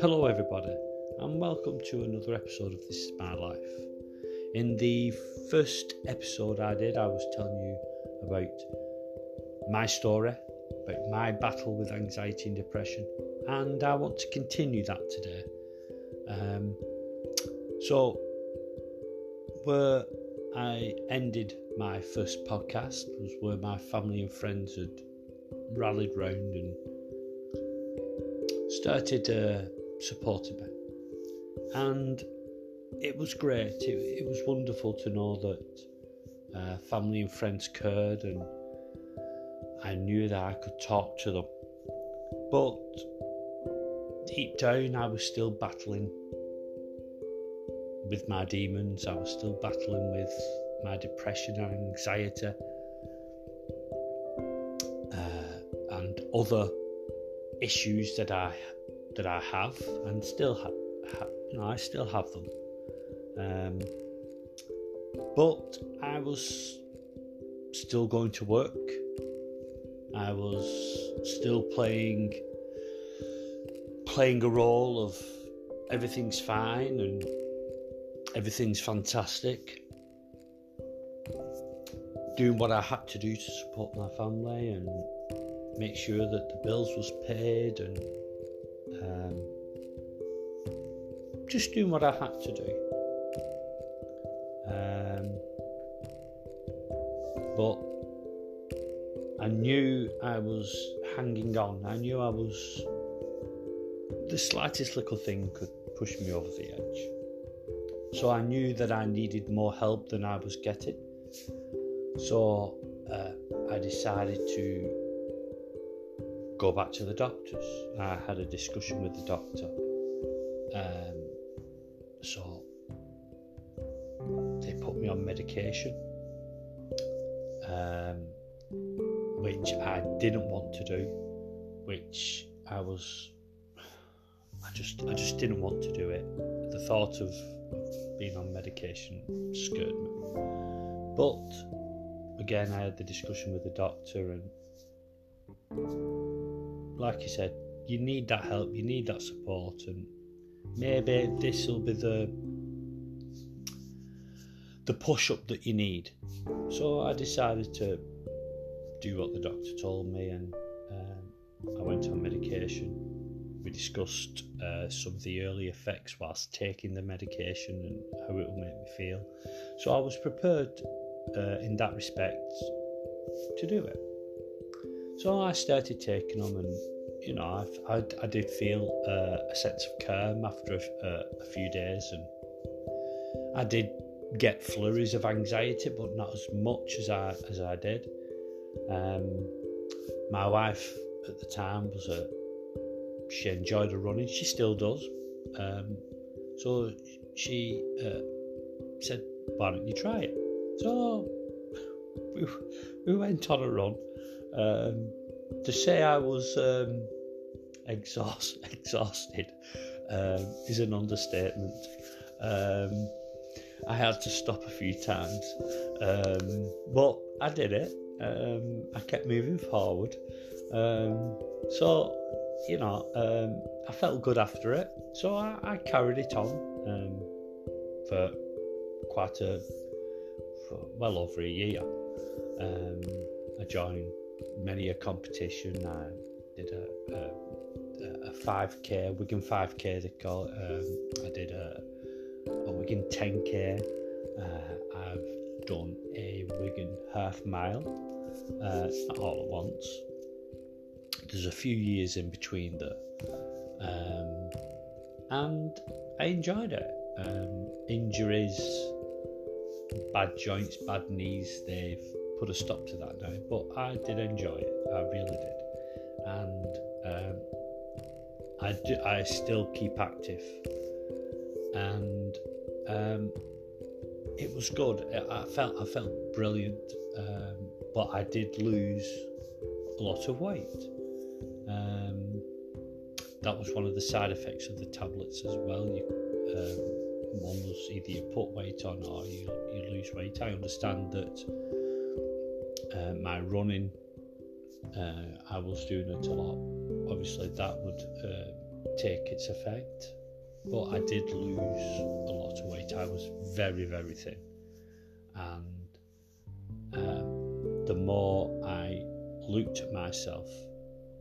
Hello, everybody, and welcome to another episode of This Is My Life. In the first episode I did, I was telling you about my story, about my battle with anxiety and depression, and I want to continue that today. Um, so, where I ended my first podcast was where my family and friends had rallied round and started uh, supporting me. And it was great. It, it was wonderful to know that uh, family and friends cared, and I knew that I could talk to them. But deep down, I was still battling with my demons. I was still battling with my depression and anxiety other issues that I that I have and still have. Ha- I still have them. Um, but I was still going to work. I was still playing playing a role of everything's fine and everything's fantastic. Doing what I had to do to support my family and make sure that the bills was paid and um, just doing what I had to do. Um, but I knew I was hanging on. I knew I was. The slightest little thing could push me over the edge. So I knew that I needed more help than I was getting. So uh, I decided to go back to the doctors. I had a discussion with the doctor. Um, so they put me on medication, um, which I didn't want to do, which I was. I just, I just didn't want to do it. The thought of, being on medication scared me. But again, I had the discussion with the doctor, and like I said, you need that help, you need that support, and maybe this will be the the push up that you need. So I decided to do what the doctor told me, and um, I went on medication. We discussed uh, some of the early effects whilst taking the medication and how it will make me feel. So I was prepared uh, in that respect to do it. So I started taking them, and you know, I, I, I did feel uh, a sense of calm after a, uh, a, few days, and I did get flurries of anxiety, but not as much as I as I did. Um, my wife at the time was a she enjoyed her running. She still does. Um, so she uh, said, "Why don't you try it?" So we, we went on a run. Um, to say I was um, exhaust, exhausted um, is an understatement. Um, I had to stop a few times, um, but I did it. I kept moving forward. So, you know, I felt good after it. So I, I carried it on for quite a, for well over a year. I joined many a competition. I did a, a, a 5k, Wigan 5k they call it. Um, I did a, a Wigan 10k. Uh, I've done a Wigan half mile. Uh, it's not all at once. There's a few years in between there. Um, and I enjoyed it. Um, injuries, bad joints, bad knees, they've put a stop to that now. But I did enjoy it. I really did, and um, I do, I still keep active, and um, it was good. I felt I felt brilliant, um, but I did lose a lot of weight. Um, that was one of the side effects of the tablets as well. You, um, one was either you put weight on or you, you lose weight. I understand that uh, my running uh, I was doing it a lot, obviously that would uh, take its effect. But I did lose a lot of weight. I was very, very thin. And um, the more I looked at myself,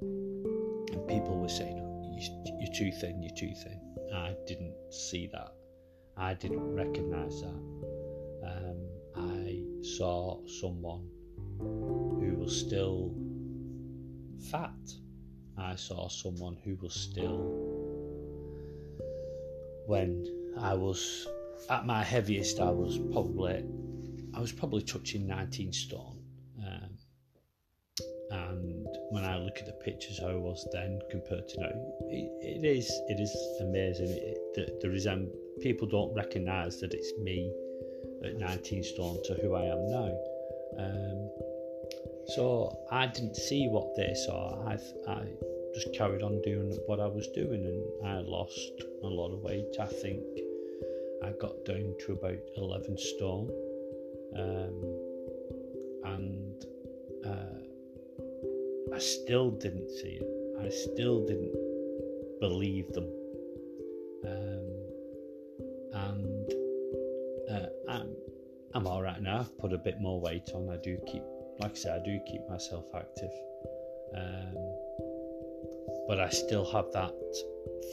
and people were saying, oh, You're too thin, you're too thin. I didn't see that. I didn't recognize that. Um, I saw someone who was still fat. I saw someone who was still, when I was at my heaviest, I was probably, I was probably touching 19 stone. Um, and when I look at the pictures I was then compared to now, it, it is, it is amazing. It, the, the resem- people don't recognise that it's me at 19 stone to who I am now. Um, so I didn't see what they saw. I, I just carried on doing what I was doing and I lost a lot of weight. I think I got down to about 11 stone. Um, and uh, I still didn't see it. I still didn't believe them. Um, and uh, I'm, I'm all right now. I've put a bit more weight on. I do keep like I said, I do keep myself active. Um, but I still have that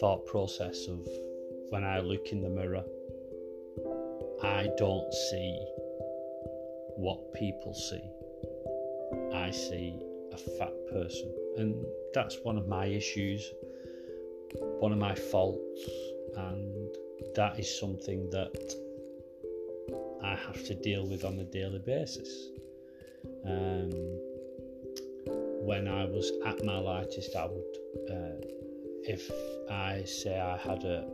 thought process of when I look in the mirror, I don't see what people see. I see a fat person. And that's one of my issues, one of my faults, and that is something that I have to deal with on a daily basis. Um, when I was at my lightest, I would, uh, if I say I had a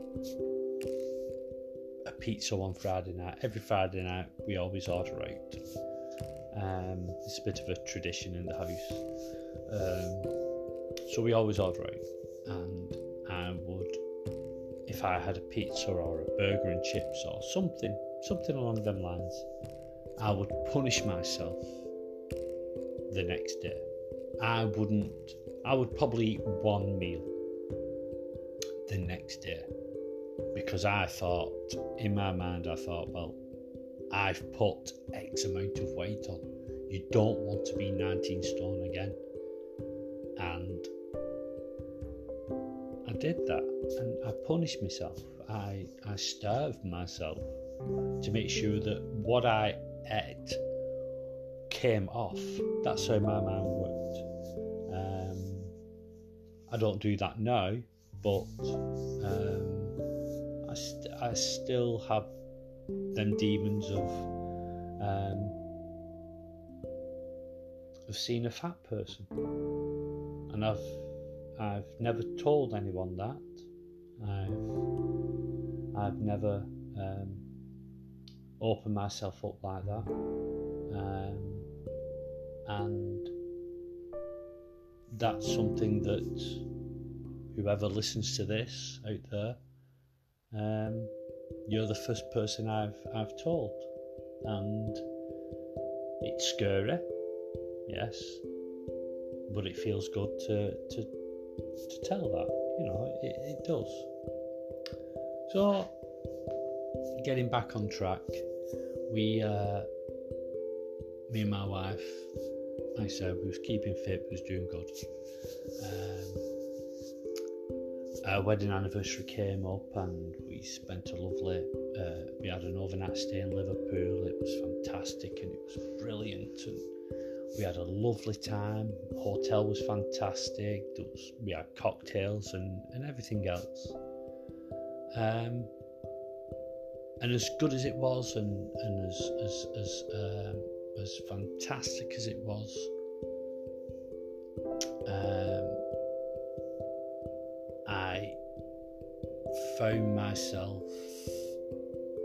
a pizza on Friday night, every Friday night we always order out. Um, it's a bit of a tradition in the house, um, so we always order out, and I would, if I had a pizza or a burger and chips or something, something along them lines, I would punish myself the next day. I wouldn't, I would probably eat one meal the next day because I thought, in my mind, I thought, well, I've put X amount of weight on. You don't want to be 19 stone again. And I did that and I punished myself. I, I starved myself to make sure that what I ate came off. That's how my mind worked. Um, I don't do that now, but um, I, st- I still have them demons of um, of seeing a fat person, and I've I've never told anyone that. I've I've never um, opened myself up like that. Um, and that's something that whoever listens to this out there, um, you're the first person I've I've told, and it's scary, yes, but it feels good to to to tell that. You know, it, it does. So, getting back on track, we, uh, me and my wife, like I said, we was keeping fit, we was doing good. Um, our wedding anniversary came up and we spent a lovely, uh, we had an overnight stay in Liverpool. It was fantastic and it was brilliant and we had a lovely time. Hotel was fantastic. Was, we had cocktails and, and everything else. Um, and as good as it was, and, and as as as um, as fantastic as it was, um, I found myself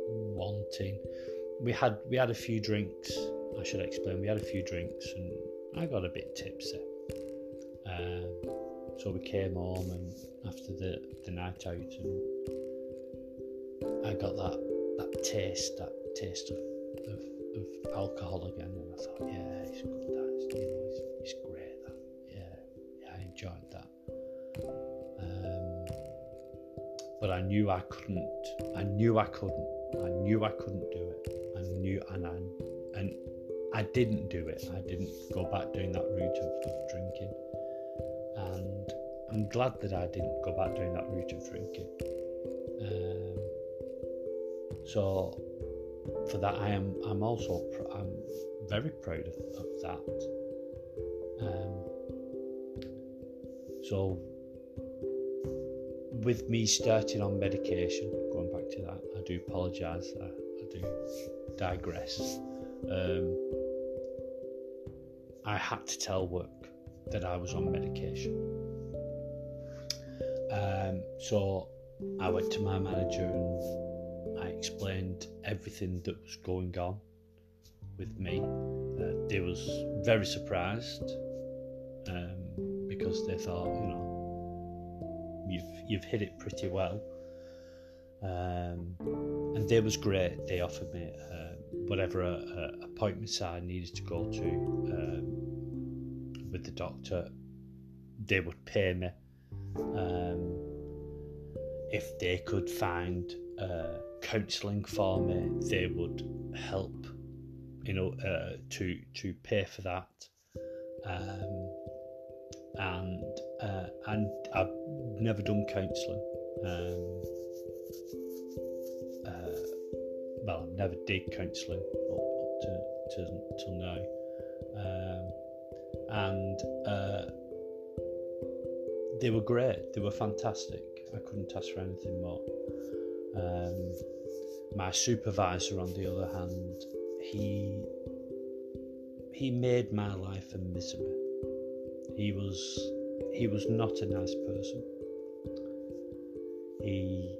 wanting. We had we had a few drinks. I should explain. We had a few drinks, and I got a bit tipsy. Um, so we came home, and after the the night out, and I got that that taste, that taste of, of, of alcohol again, and I thought, yeah, it's good. That it's, you know, it's great. That yeah, yeah, I enjoyed that. Um, but I knew I couldn't. I knew I couldn't. I knew I couldn't do it. I knew, and I and I didn't do it. I didn't go back doing that route of, of drinking, and I'm glad that I didn't go back doing that route of drinking. Um, so for that, I am. I'm also. Pr- I'm very proud of, of that. Um, so with me starting on medication, going back to that, I do apologise. I, I, do digress. Um, I had to tell work that I was on medication. Um, so I went to my manager and I explained everything that was going on with me. Uh, they was very surprised um, because they thought, you know, you've you've hit it pretty well. Um, and they was great. They offered me uh, whatever uh, uh, appointments I needed to go to um, with the doctor. They would pay me um, if they could find uh, counselling for me. They would help, you know, uh, to to pay for that. Um, and uh, and I've never done counselling. Um, uh, well, I've never did counselling up, up to, to till now, um, and uh, they were great. They were fantastic. I couldn't ask for anything more. Um, my supervisor, on the other hand, he he made my life a misery. He was he was not a nice person. He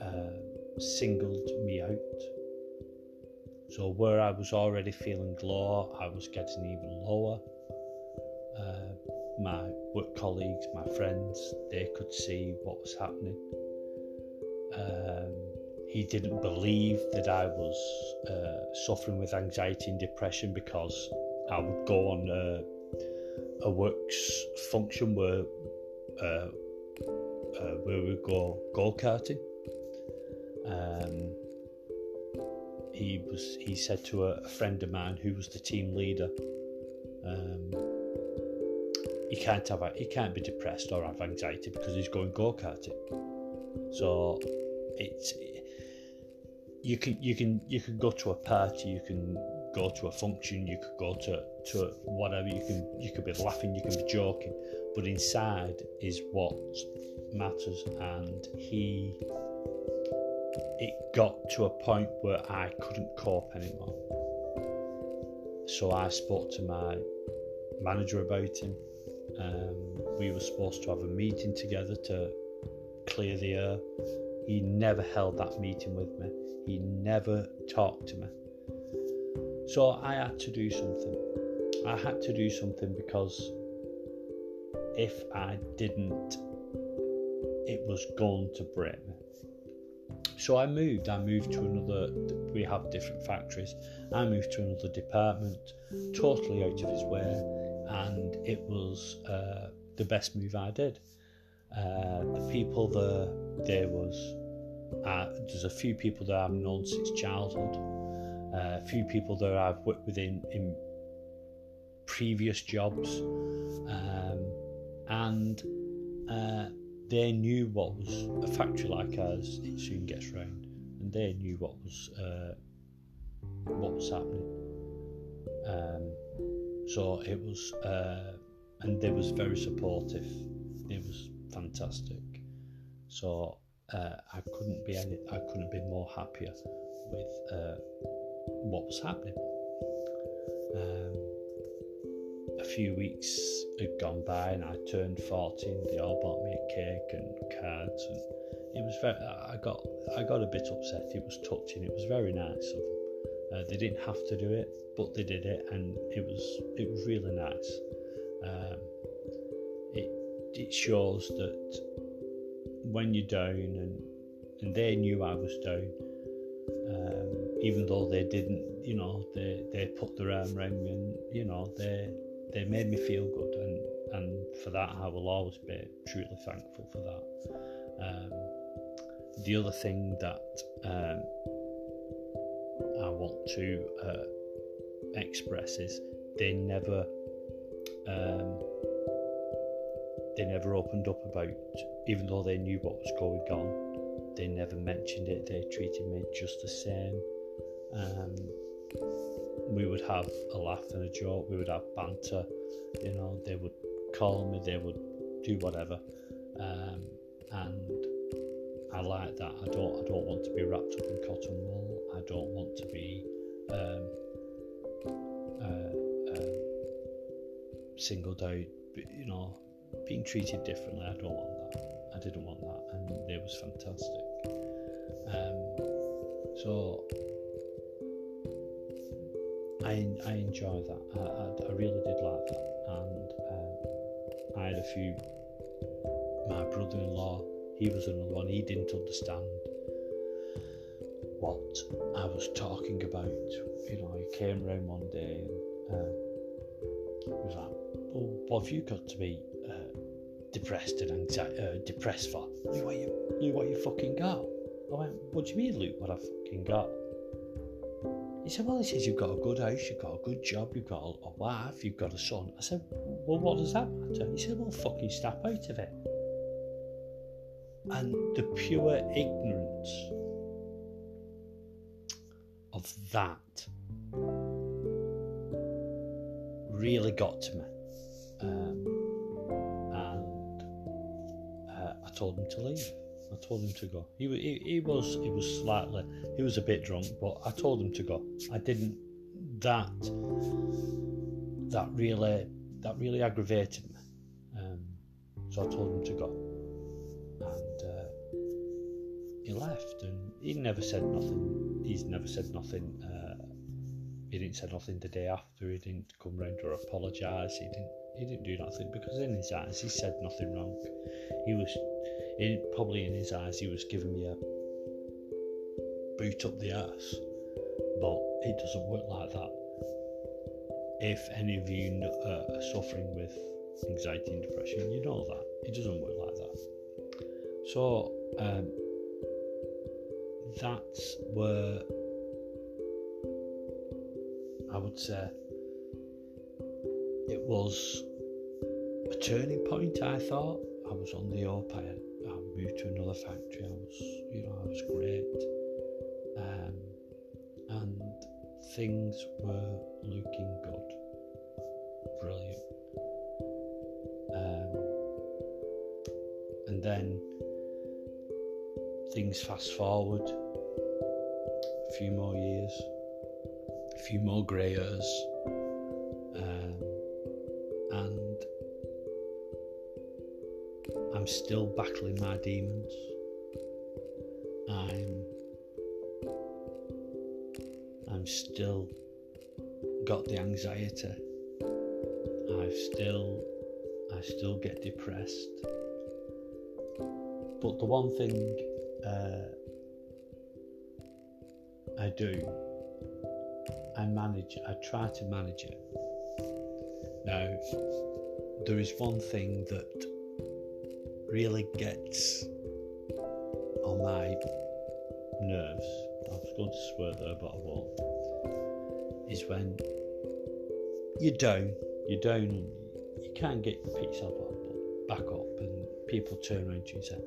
uh, singled me out. So where I was already feeling low, I was getting even lower. Uh, my work colleagues, my friends, they could see what was happening. Um, he didn't believe that I was uh, suffering with anxiety and depression because I would go on uh, a works function where uh, uh, where we go go karting. Um, he was he said to a, a, friend of mine who was the team leader, um, he can't have he can't be depressed or have anxiety because he's going go karting. So it's you can you can you can go to a party, you can go to a function, you could go to, to whatever, you can you could be laughing, you can be joking, but inside is what matters and he it got to a point where I couldn't cope anymore. So I spoke to my manager about him. Um, we were supposed to have a meeting together to clear the air. He never held that meeting with me. He never talked to me. So I had to do something. I had to do something because if I didn't, it was going to break me. So I moved. I moved to another. We have different factories. I moved to another department, totally out of his way, and it was uh, the best move I did. Uh, the people there, there was. Uh, there's a few people that I've known since childhood a few people that I've worked with in, in previous jobs, um, and uh, they knew what was a factory like ours. It soon gets round, and they knew what was uh, what was happening. Um, so it was, uh, and they was very supportive. It was fantastic. So uh, I couldn't be any, I couldn't be more happier with uh, what was happening. Um, a few weeks had gone by and I turned 14. They all bought me a cake and cards, and it was very. I got I got a bit upset. It was touching. It was very nice of them. Uh, they didn't have to do it, but they did it, and it was it was really nice. Um, it shows that when you're down and and they knew I was down. Um, even though they didn't, you know, they, they put their arm around me and, you know, they they made me feel good and and for that, I will always be truly thankful for that. Um, the other thing that um, I want to uh, express is they never um, they never opened up about even though they knew what was going on they never mentioned it they treated me just the same. Um, we would have a laugh and a joke we would have banter you know they would call me they would do whatever. Um, and I like that I don't I don't want to be wrapped up in cotton wool I don't want to be um, uh, uh, singled out you know being treated differently I don't want that I didn't want that and it was fantastic um, so I, I enjoy that. I, I, I, really did like that, and um, I had a few. My brother-in-law, he was another one. He didn't understand what I was talking about. You know, he came round one day and um, he was like, "Well, what have you got to be uh, depressed and anxiety, uh, depressed for? Look what you, what you fucking got." I went, "What do you mean, Luke? What I fucking got?" He said, Well, he says, You've got a good house, you've got a good job, you've got a wife, you've got a son. I said, Well, what does that matter? He said, Well, fucking step out of it. And the pure ignorance of that really got to me. Um, told him to leave. I told him to go. He, he, he was he was slightly he was a bit drunk, but I told him to go. I didn't that that really that really aggravated me. Um, so I told him to go, and uh, he left. And he never said nothing. He's never said nothing. Uh, he didn't say nothing the day after. He didn't come round or apologise. He didn't. He didn't do nothing because in his eyes he said nothing wrong. He was it, probably in his eyes, he was giving me a boot up the ass, but it doesn't work like that. If any of you uh, are suffering with anxiety and depression, you know that it doesn't work like that. So um, that's where I would say it was a turning point. I thought I was on the up. I moved to another factory. I was, you know, I was great, um, and things were looking good, brilliant. Um, and then things fast forward a few more years, a few more grey hairs. I'm still battling my demons. I'm I'm still got the anxiety. I've still I still get depressed. But the one thing uh, I do, I manage. I try to manage it. Now, there is one thing that really gets on my nerves, I was going to swear there, but I won't, is when you're down, you're down, and you can't get yourself up, back up, and people turn around to you and say,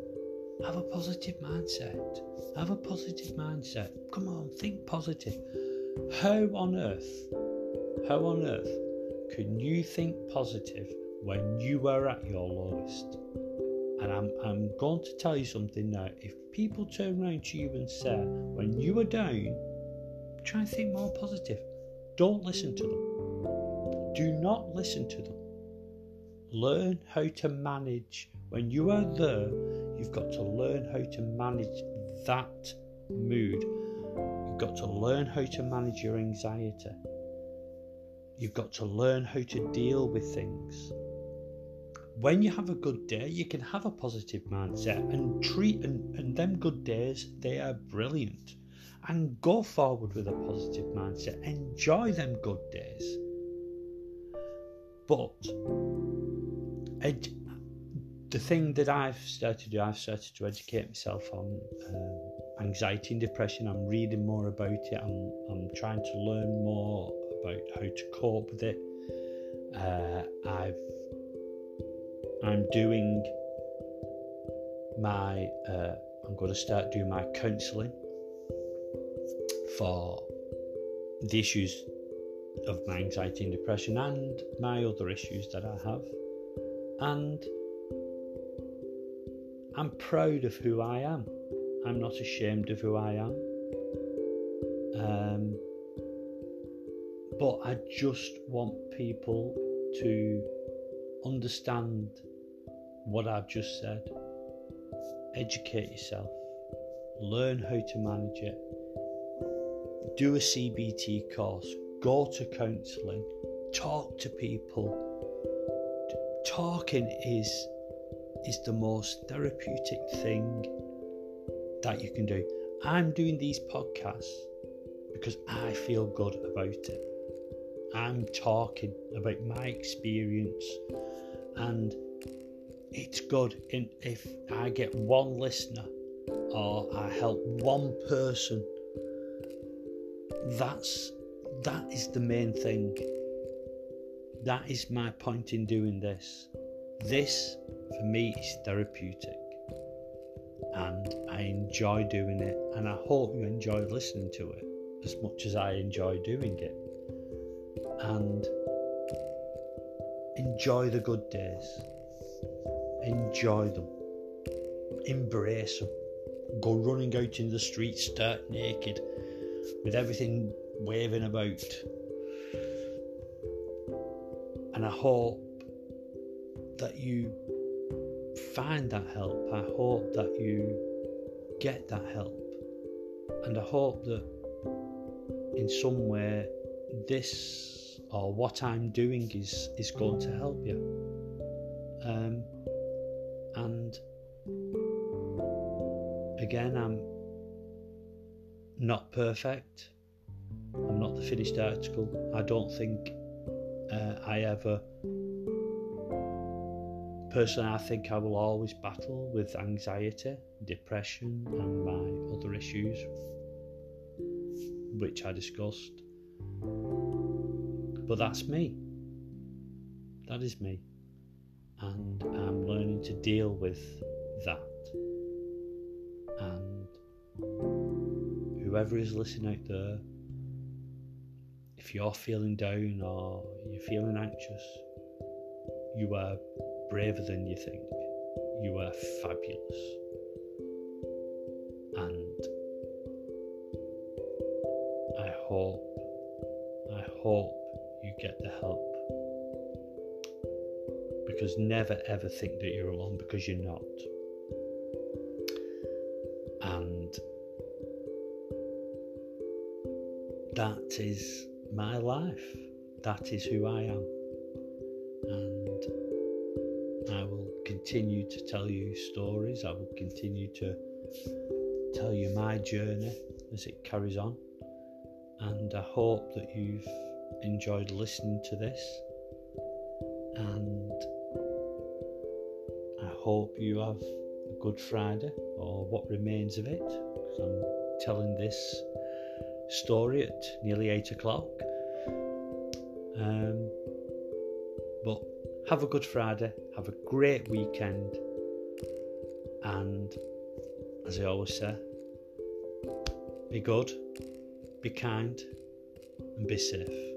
have a positive mindset. Have a positive mindset. Come on, think positive. How on earth, how on earth can you think positive when you are at your lowest? And I'm, I'm going to tell you something now. If people turn around to you and say, when you are down, try and think more positive. Don't listen to them. Do not listen to them. Learn how to manage. When you are there, you've got to learn how to manage that mood. You've got to learn how to manage your anxiety. You've got to learn how to deal with things when you have a good day, you can have a positive mindset and treat and, and them good days, they are brilliant. And go forward with a positive mindset. Enjoy them good days. But ed- the thing that I've started to do, I've started to educate myself on um, anxiety and depression. I'm reading more about it. I'm, I'm trying to learn more about how to cope with it. Uh, I've I'm doing my uh, I'm going to start doing my counselling for the issues of my anxiety and depression and my other issues that I have. And I'm proud of who I am. I'm not ashamed of who I am. Um, but I just want people to understand what I've just said. Educate yourself, learn how to manage it, do a CBT course, go to counselling, talk to people. Talking is is the most therapeutic thing that you can do. I'm doing these podcasts because I feel good about it. I'm talking about my experience. And it's good if I get one listener or I help one person that's that is the main thing. That is my point in doing this. This for me is therapeutic. And I enjoy doing it. And I hope you enjoy listening to it as much as I enjoy doing it and enjoy the good days enjoy them embrace them go running out in the street start naked with everything waving about and I hope that you find that help. I hope that you get that help. And I hope that in some way this or what I'm doing is, is going to help you. Um, and again, I'm not perfect. I'm not the finished article. I don't think uh, I ever Personally, I think I will always battle with anxiety, depression, and my other issues, which I discussed. But that's me. That is me. And I'm learning to deal with that. And whoever is listening out there, if you're feeling down or you're feeling anxious, you are braver than you think. You are fabulous. And I hope, I hope get the help. Because never ever think that you're alone because you're not. And that is my life. That is who I am. And I will continue to tell you stories. I will continue to tell you my journey as it carries on. And I hope that you've enjoyed listening to this. And I hope you have a good Friday or what remains of it. I'm telling this story at nearly eight o'clock. Um, but have a good Friday, have a great weekend, and as I always say, be good, be kind, and be safe.